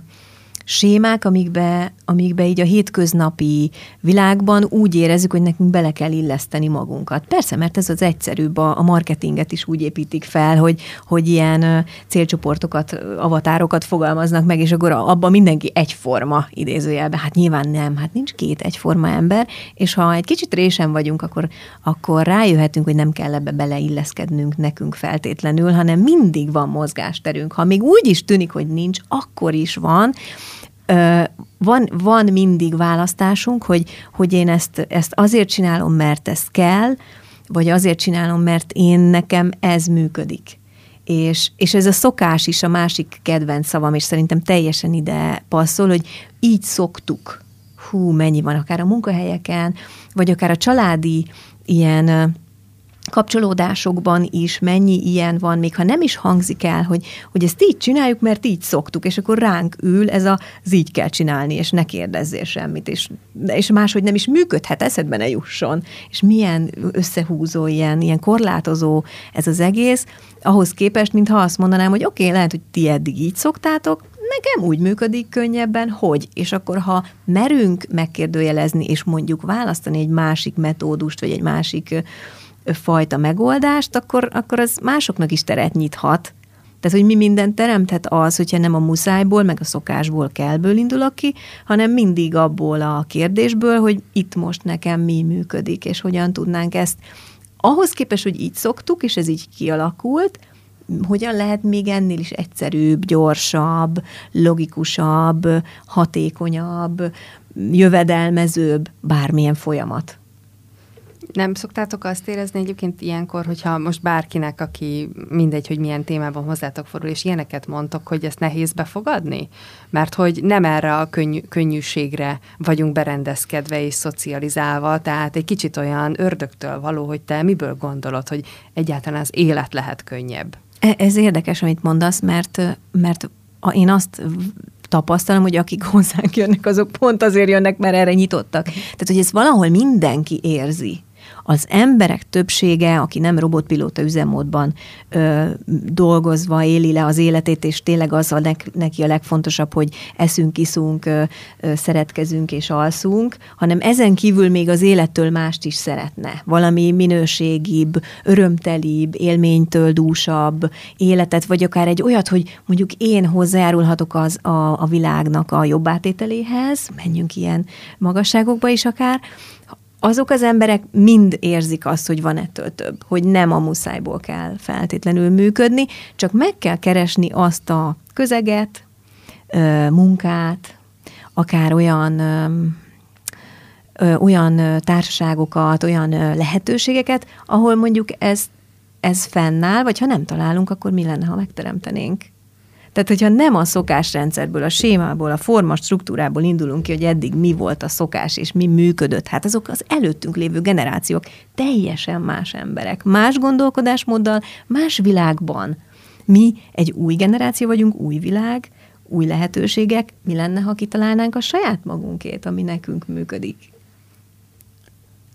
sémák, amikbe, amikbe így a hétköznapi világban úgy érezzük, hogy nekünk bele kell illeszteni magunkat. Persze, mert ez az egyszerűbb, a, a marketinget is úgy építik fel, hogy, hogy ilyen célcsoportokat, avatárokat fogalmaznak meg, és akkor abban mindenki egyforma idézőjelben. Hát nyilván nem, hát nincs két egyforma ember, és ha egy kicsit résen vagyunk, akkor, akkor rájöhetünk, hogy nem kell ebbe beleilleszkednünk nekünk feltétlenül, hanem mindig van mozgásterünk. Ha még úgy is tűnik, hogy nincs, akkor is van, van, van mindig választásunk, hogy, hogy én ezt, ezt azért csinálom, mert ez kell, vagy azért csinálom, mert én nekem ez működik. És, és ez a szokás is a másik kedvenc szavam, és szerintem teljesen ide passzol, hogy így szoktuk. Hú, mennyi van akár a munkahelyeken, vagy akár a családi ilyen kapcsolódásokban is mennyi ilyen van, még ha nem is hangzik el, hogy, hogy ezt így csináljuk, mert így szoktuk, és akkor ránk ül ez a, az így kell csinálni, és ne kérdezzél semmit, és, és máshogy nem is működhet, eszedbe ne jusson. És milyen összehúzó, ilyen, ilyen korlátozó ez az egész, ahhoz képest, mintha azt mondanám, hogy oké, okay, lehet, hogy ti eddig így szoktátok, nekem úgy működik könnyebben, hogy, és akkor ha merünk megkérdőjelezni, és mondjuk választani egy másik metódust, vagy egy másik fajta megoldást, akkor, akkor az másoknak is teret nyithat. Tehát, hogy mi mindent teremthet az, hogyha nem a muszájból, meg a szokásból kellből indulok ki, hanem mindig abból a kérdésből, hogy itt most nekem mi működik, és hogyan tudnánk ezt ahhoz képest, hogy így szoktuk, és ez így kialakult, hogyan lehet még ennél is egyszerűbb, gyorsabb, logikusabb, hatékonyabb, jövedelmezőbb bármilyen folyamat. Nem szoktátok azt érezni egyébként ilyenkor, hogyha most bárkinek, aki mindegy, hogy milyen témában hozzátok fordul, és ilyeneket mondtok, hogy ezt nehéz befogadni? Mert hogy nem erre a könny- könnyűségre vagyunk berendezkedve és szocializálva, tehát egy kicsit olyan ördögtől való, hogy te miből gondolod, hogy egyáltalán az élet lehet könnyebb. E, ez érdekes, amit mondasz, mert, mert én azt tapasztalom, hogy akik hozzánk jönnek, azok pont azért jönnek, mert erre nyitottak. Tehát, hogy ezt valahol mindenki érzi, az emberek többsége, aki nem robotpilóta üzemmódban ö, dolgozva éli le az életét, és tényleg az a neki a legfontosabb, hogy eszünk, iszunk, ö, ö, szeretkezünk és alszunk, hanem ezen kívül még az élettől mást is szeretne. Valami minőségibb, örömtelibb, élménytől dúsabb életet, vagy akár egy olyat, hogy mondjuk én hozzájárulhatok az a, a világnak a jobb átételéhez, menjünk ilyen magasságokba is akár, azok az emberek mind érzik azt, hogy van ettől több, hogy nem a muszájból kell feltétlenül működni, csak meg kell keresni azt a közeget, munkát, akár olyan olyan társaságokat, olyan lehetőségeket, ahol mondjuk ez, ez fennáll, vagy ha nem találunk, akkor mi lenne, ha megteremtenénk? Tehát, hogyha nem a szokásrendszerből, a sémából, a forma struktúrából indulunk ki, hogy eddig mi volt a szokás és mi működött, hát azok az előttünk lévő generációk teljesen más emberek, más gondolkodásmóddal, más világban. Mi egy új generáció vagyunk, új világ, új lehetőségek, mi lenne, ha kitalálnánk a saját magunkét, ami nekünk működik.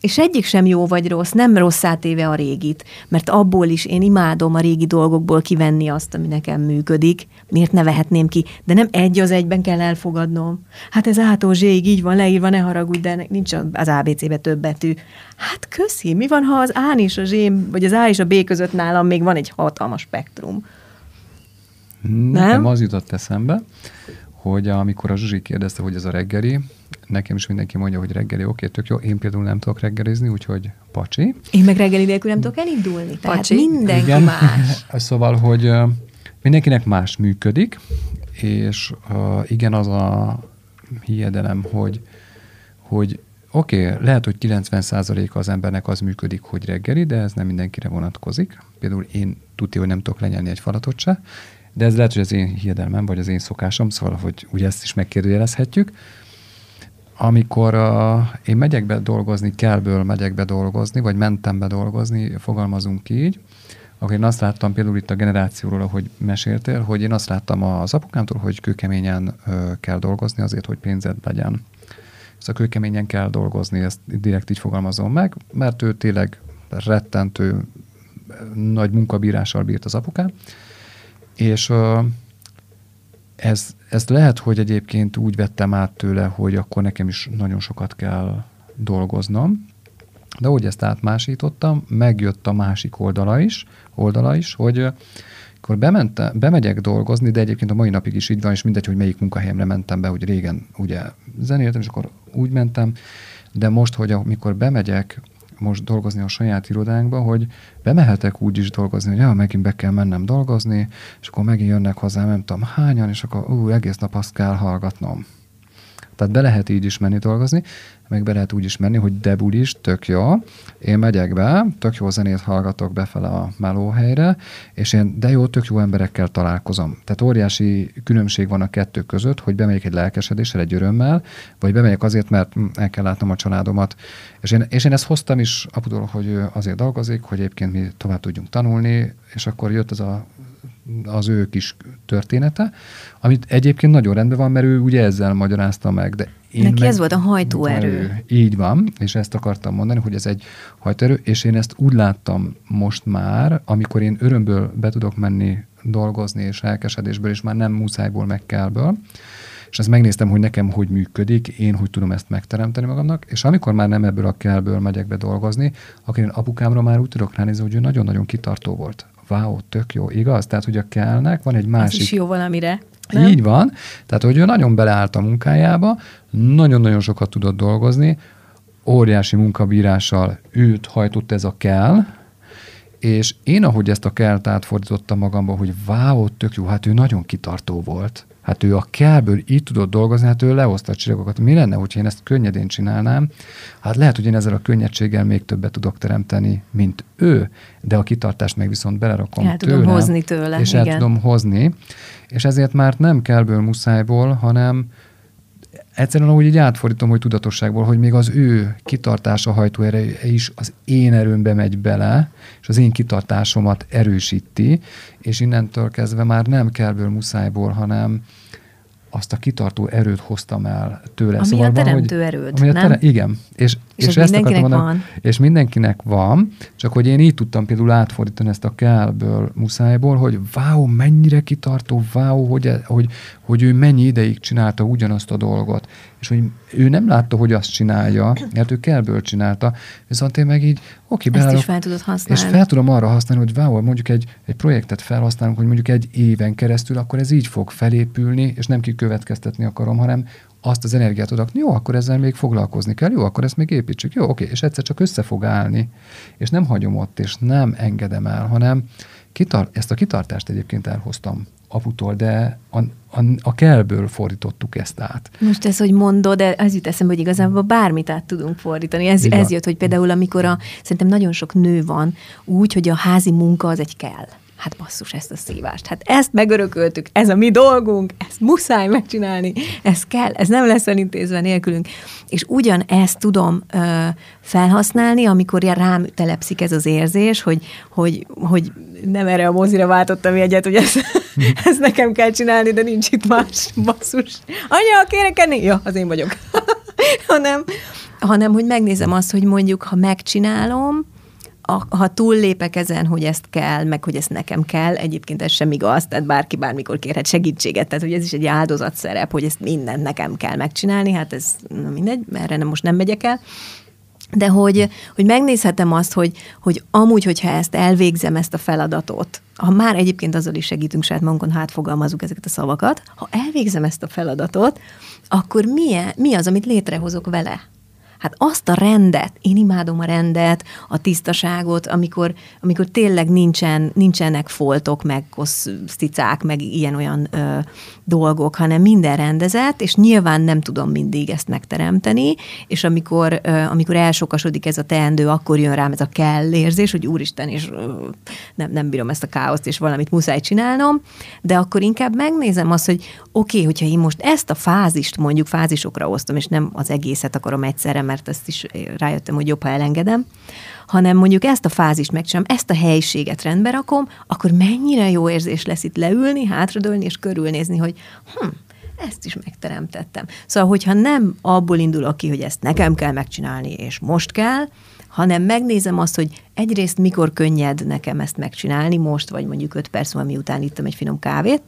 És egyik sem jó vagy rossz, nem rossz átéve a régit, mert abból is én imádom a régi dolgokból kivenni azt, ami nekem működik. Miért ne vehetném ki? De nem egy az egyben kell elfogadnom. Hát ez ától zséig így van leírva, ne haragudj, de nincs az ABC-be több betű. Hát köszi, mi van, ha az A és a Z, vagy az A és a B között nálam még van egy hatalmas spektrum? Nekem nem? az jutott eszembe, hogy amikor a Zsuzsi kérdezte, hogy ez a reggeli, nekem is mindenki mondja, hogy reggeli, oké, tök jó. Én például nem tudok reggelizni, úgyhogy pacsi. Én meg reggeli nélkül nem tudok elindulni. Tehát pacsi. mindenki Igen. más. [LAUGHS] szóval, hogy mindenkinek más működik, és uh, igen, az a hiedelem, hogy, hogy oké, okay, lehet, hogy 90%-a az embernek az működik, hogy reggeli, de ez nem mindenkire vonatkozik. Például én tudja, hogy nem tudok lenyelni egy falatot se, de ez lehet, hogy az én hiedelmem, vagy az én szokásom, szóval, hogy ugye ezt is megkérdőjelezhetjük. Amikor uh, én megyek be dolgozni, kellből megyek be dolgozni, vagy mentem be dolgozni, fogalmazunk így, akkor én azt láttam például itt a generációról, ahogy meséltél, hogy én azt láttam az apukámtól, hogy kőkeményen kell dolgozni azért, hogy pénzed legyen. A kőkeményen kell dolgozni, ezt direkt így fogalmazom meg, mert ő tényleg rettentő nagy munkabírással bírt az apukám, és ö, ez, ez lehet, hogy egyébként úgy vettem át tőle, hogy akkor nekem is nagyon sokat kell dolgoznom, de úgy ezt átmásítottam, megjött a másik oldala is, oldala is, hogy akkor bemente, bemegyek dolgozni, de egyébként a mai napig is így van, és mindegy, hogy melyik munkahelyemre mentem be, hogy régen ugye zenéltem, és akkor úgy mentem, de most, hogy amikor bemegyek most dolgozni a saját irodánkba, hogy bemehetek úgy is dolgozni, hogy ja, megint be kell mennem dolgozni, és akkor megint jönnek hozzám, nem tudom hányan, és akkor ú, egész nap azt kell hallgatnom. Tehát be lehet így is menni dolgozni, meg be lehet úgy is menni, hogy debul is, tök jó, én megyek be, tök jó zenét hallgatok befele a melóhelyre, és én de jó, tök jó emberekkel találkozom. Tehát óriási különbség van a kettő között, hogy bemegyek egy lelkesedéssel, egy örömmel, vagy bemegyek azért, mert el kell látnom a családomat. És én, és én ezt hoztam is apudól, hogy azért dolgozik, hogy egyébként mi tovább tudjunk tanulni, és akkor jött az a az ő kis története, amit egyébként nagyon rendben van, mert ő ugye ezzel magyarázta meg, de én Neki meg, ez volt a hajtóerő. Így van, és ezt akartam mondani, hogy ez egy hajtóerő, és én ezt úgy láttam most már, amikor én örömből be tudok menni dolgozni, és elkesedésből, és már nem muszájból, meg kellből, és ezt megnéztem, hogy nekem hogy működik, én hogy tudom ezt megteremteni magamnak, és amikor már nem ebből a kellből megyek be dolgozni, akkor én apukámra már úgy tudok ránézni, hogy ő nagyon-nagyon kitartó volt wow, tök jó, igaz? Tehát, hogy a kellnek van egy másik... Az is jó valamire. Nem? Így van. Tehát, hogy ő nagyon beleállt a munkájába, nagyon-nagyon sokat tudott dolgozni, óriási munkabírással őt hajtott ez a kell, és én, ahogy ezt a kelt átfordítottam magamba, hogy wow, tök jó, hát ő nagyon kitartó volt. Hát ő a kellből így tudott dolgozni, hát ő lehozta a csillagokat. Mi lenne, hogyha én ezt könnyedén csinálnám? Hát lehet, hogy én ezzel a könnyedséggel még többet tudok teremteni, mint ő, de a kitartást meg viszont belerakom el tőle, tudom hozni tőle. És igen. el tudom hozni. És ezért már nem kellből, muszájból, hanem egyszerűen ahogy így átfordítom, hogy tudatosságból, hogy még az ő kitartása hajtóereje is az én erőmbe megy bele, és az én kitartásomat erősíti, és innentől kezdve már nem kellből, muszájból, hanem azt a kitartó erőt hoztam el tőle. Ami szóval a teremtő van, hogy, erőd, ami a tere, Igen. És, és, és ezt mindenkinek mondani, van. És mindenkinek van, csak hogy én így tudtam például átfordítani ezt a kellből, muszájból, hogy wow, mennyire kitartó, wow, hogy, e- hogy, hogy ő mennyi ideig csinálta ugyanazt a dolgot. És hogy ő nem látta, hogy azt csinálja, mert ő kellből csinálta, viszont én meg így, oké, beállok, Ezt is fel tudod használni. És fel tudom arra használni, hogy wow, mondjuk egy, egy projektet felhasználunk, hogy mondjuk egy éven keresztül, akkor ez így fog felépülni, és nem kikövetkeztetni akarom, hanem azt az energiát tudok, jó, akkor ezzel még foglalkozni kell, jó, akkor ezt még építsük, jó, oké, és egyszer csak össze fog állni, és nem hagyom ott, és nem engedem el, hanem kitar- ezt a kitartást egyébként elhoztam aputól, de a, a, a kellből fordítottuk ezt át. Most ez, hogy mondod, de az jut eszembe, hogy igazából bármit át tudunk fordítani. Ez, ez jött, hogy például amikor a, szerintem nagyon sok nő van úgy, hogy a házi munka az egy kell hát basszus ezt a szívást, hát ezt megörököltük, ez a mi dolgunk, ezt muszáj megcsinálni, ez kell, ez nem lesz elintézve nélkülünk. És ugyan ezt tudom ö, felhasználni, amikor rám telepszik ez az érzés, hogy, hogy, hogy nem erre a mozira váltottam egyet, hogy ezt, [LAUGHS] ezt nekem kell csinálni, de nincs itt más basszus. Anya, kérek enni? Ja, az én vagyok. [LAUGHS] hanem, hanem, hogy megnézem azt, hogy mondjuk, ha megcsinálom, ha túllépek ezen, hogy ezt kell, meg hogy ezt nekem kell, egyébként ez sem igaz, tehát bárki bármikor kérhet segítséget, tehát hogy ez is egy áldozatszerep, hogy ezt mindent nekem kell megcsinálni, hát ez na mindegy, erre nem, most nem megyek el, de hogy, hogy megnézhetem azt, hogy, hogy amúgy, hogyha ezt elvégzem, ezt a feladatot, ha már egyébként azzal is segítünk saját magunkon, hát fogalmazunk ezeket a szavakat, ha elvégzem ezt a feladatot, akkor milyen, mi az, amit létrehozok vele? Hát azt a rendet, én imádom a rendet, a tisztaságot, amikor, amikor tényleg nincsen, nincsenek foltok, meg koszticák, meg ilyen-olyan ö, dolgok, hanem minden rendezett, és nyilván nem tudom mindig ezt megteremteni, és amikor, ö, amikor elsokasodik ez a teendő, akkor jön rám ez a kell érzés, hogy úristen, és ö, nem, nem bírom ezt a káoszt, és valamit muszáj csinálnom, de akkor inkább megnézem azt, hogy oké, okay, hogyha én most ezt a fázist mondjuk fázisokra osztom, és nem az egészet akarom egyszerre, mert ezt is rájöttem, hogy jobb, ha elengedem, hanem mondjuk ezt a fázist megcsinálom, ezt a helyiséget rendbe rakom, akkor mennyire jó érzés lesz itt leülni, hátradőlni és körülnézni, hogy hm, ezt is megteremtettem. Szóval, hogyha nem abból indulok ki, hogy ezt nekem kell megcsinálni, és most kell, hanem megnézem azt, hogy egyrészt mikor könnyed nekem ezt megcsinálni, most vagy mondjuk öt perc múlva, miután ittam egy finom kávét,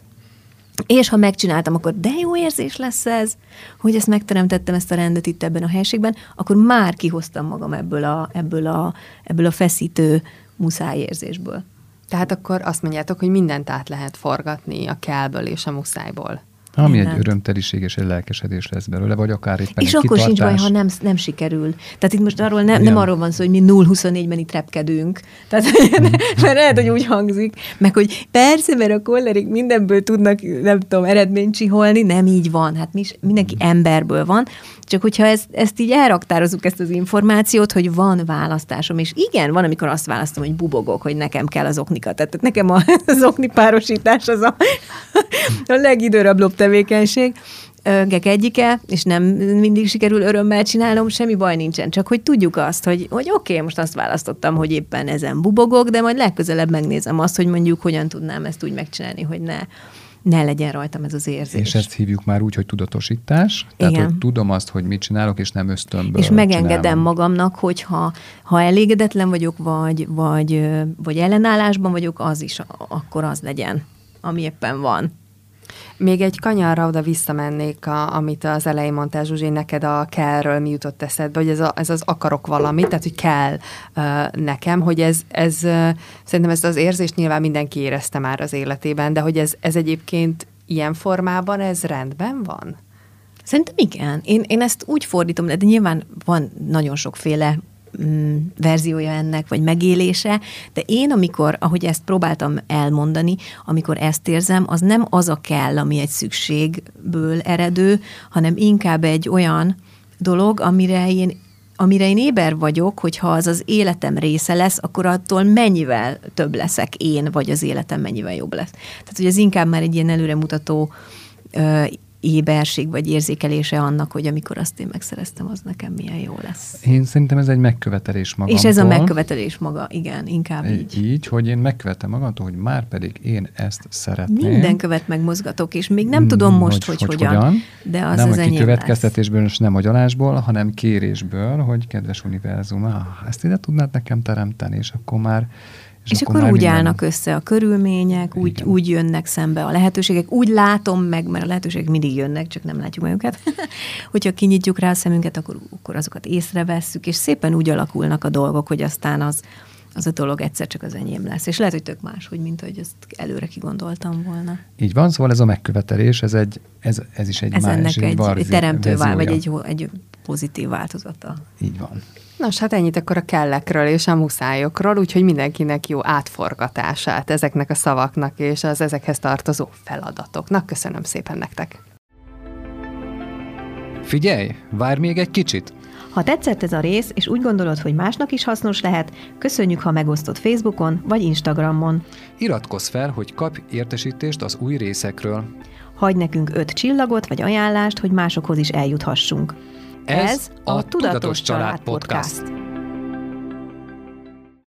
és ha megcsináltam, akkor de jó érzés lesz ez, hogy ezt megteremtettem, ezt a rendet itt ebben a helységben, akkor már kihoztam magam ebből a, ebből a, ebből a feszítő muszáj érzésből. Tehát akkor azt mondjátok, hogy mindent át lehet forgatni a kellből és a muszájból. Ami Mindent. egy örömtelísés és egy lelkesedés lesz belőle, vagy akár éppen És akkor kitartás. sincs baj, ha nem, nem sikerül. Tehát itt most arról ne, nem arról van szó, hogy mi 0-24-ben itt repkedünk. Tehát, [LAUGHS] mert lehet, hogy úgy hangzik, meg hogy persze, mert a kollerik mindenből tudnak, nem tudom, eredményt csiholni, nem így van. Hát mi is, mindenki emberből van. Csak hogyha ezt, ezt így elraktározunk, ezt az információt, hogy van választásom, és igen, van, amikor azt választom, hogy bubogok, hogy nekem kell az oknikat. Tehát nekem [LAUGHS] az okni párosítás az a, a legidőrablóbb tevékenység gek egyike, és nem mindig sikerül örömmel csinálnom, semmi baj nincsen. Csak hogy tudjuk azt, hogy, hogy oké, okay, most azt választottam, hogy éppen ezen bubogok, de majd legközelebb megnézem azt, hogy mondjuk hogyan tudnám ezt úgy megcsinálni, hogy ne, ne legyen rajtam ez az érzés. És ezt hívjuk már úgy, hogy tudatosítás. Tehát, Igen. hogy tudom azt, hogy mit csinálok, és nem ösztönből És megengedem csinálom. magamnak, hogy ha, ha elégedetlen vagyok, vagy, vagy, vagy ellenállásban vagyok, az is akkor az legyen, ami éppen van. Még egy kanyarra oda visszamennék, a, amit az elején mondtál, Zsuzsi, neked a kellről mi jutott eszedbe, hogy ez, a, ez az akarok valamit, tehát hogy kell uh, nekem, hogy ez, ez uh, szerintem ezt az érzést nyilván mindenki érezte már az életében, de hogy ez, ez egyébként ilyen formában ez rendben van? Szerintem igen. Én, én ezt úgy fordítom, de nyilván van nagyon sokféle verziója ennek, vagy megélése, de én, amikor, ahogy ezt próbáltam elmondani, amikor ezt érzem, az nem az a kell, ami egy szükségből eredő, hanem inkább egy olyan dolog, amire én amire én éber vagyok, hogyha az az életem része lesz, akkor attól mennyivel több leszek én, vagy az életem mennyivel jobb lesz. Tehát, hogy ez inkább már egy ilyen előremutató éberség vagy érzékelése annak, hogy amikor azt én megszereztem, az nekem milyen jó lesz. Én szerintem ez egy megkövetelés magamtól. És ez a megkövetelés maga, igen, inkább így. Így, hogy én megkövetem magamtól, hogy már pedig én ezt szeretném. Minden követ megmozgatok, és még nem tudom most, hogy, hogy, hogy hogyan, hogyan, de az nem az a következtetésből, és nem agyalásból, hanem kérésből, hogy kedves univerzum, ah, ezt ide tudnád nekem teremteni, és akkor már és, és akkor, akkor úgy állnak össze a körülmények, úgy, úgy jönnek szembe a lehetőségek, úgy látom meg, mert a lehetőségek mindig jönnek, csak nem látjuk meg őket. [LAUGHS] Hogyha kinyitjuk rá a szemünket, akkor, akkor azokat észrevesszük, és szépen úgy alakulnak a dolgok, hogy aztán az, az a dolog egyszer csak az enyém lesz. És lehet, hogy tök más, hogy mint hogy ezt előre kigondoltam volna. Így van, szóval ez a megkövetelés, ez, egy, ez, ez is egy ez más, ennek egy, egy, egy teremtő vál, vagy egy, egy pozitív változata. Így van. Nos, hát ennyit akkor a kellekről és a muszájokról, úgyhogy mindenkinek jó átforgatását ezeknek a szavaknak és az ezekhez tartozó feladatoknak. Köszönöm szépen nektek! Figyelj, várj még egy kicsit! Ha tetszett ez a rész, és úgy gondolod, hogy másnak is hasznos lehet, köszönjük, ha megosztod Facebookon vagy Instagramon. Iratkozz fel, hogy kapj értesítést az új részekről. Hagy nekünk öt csillagot vagy ajánlást, hogy másokhoz is eljuthassunk. Ez, a Tudatos Család Podcast. Podcast.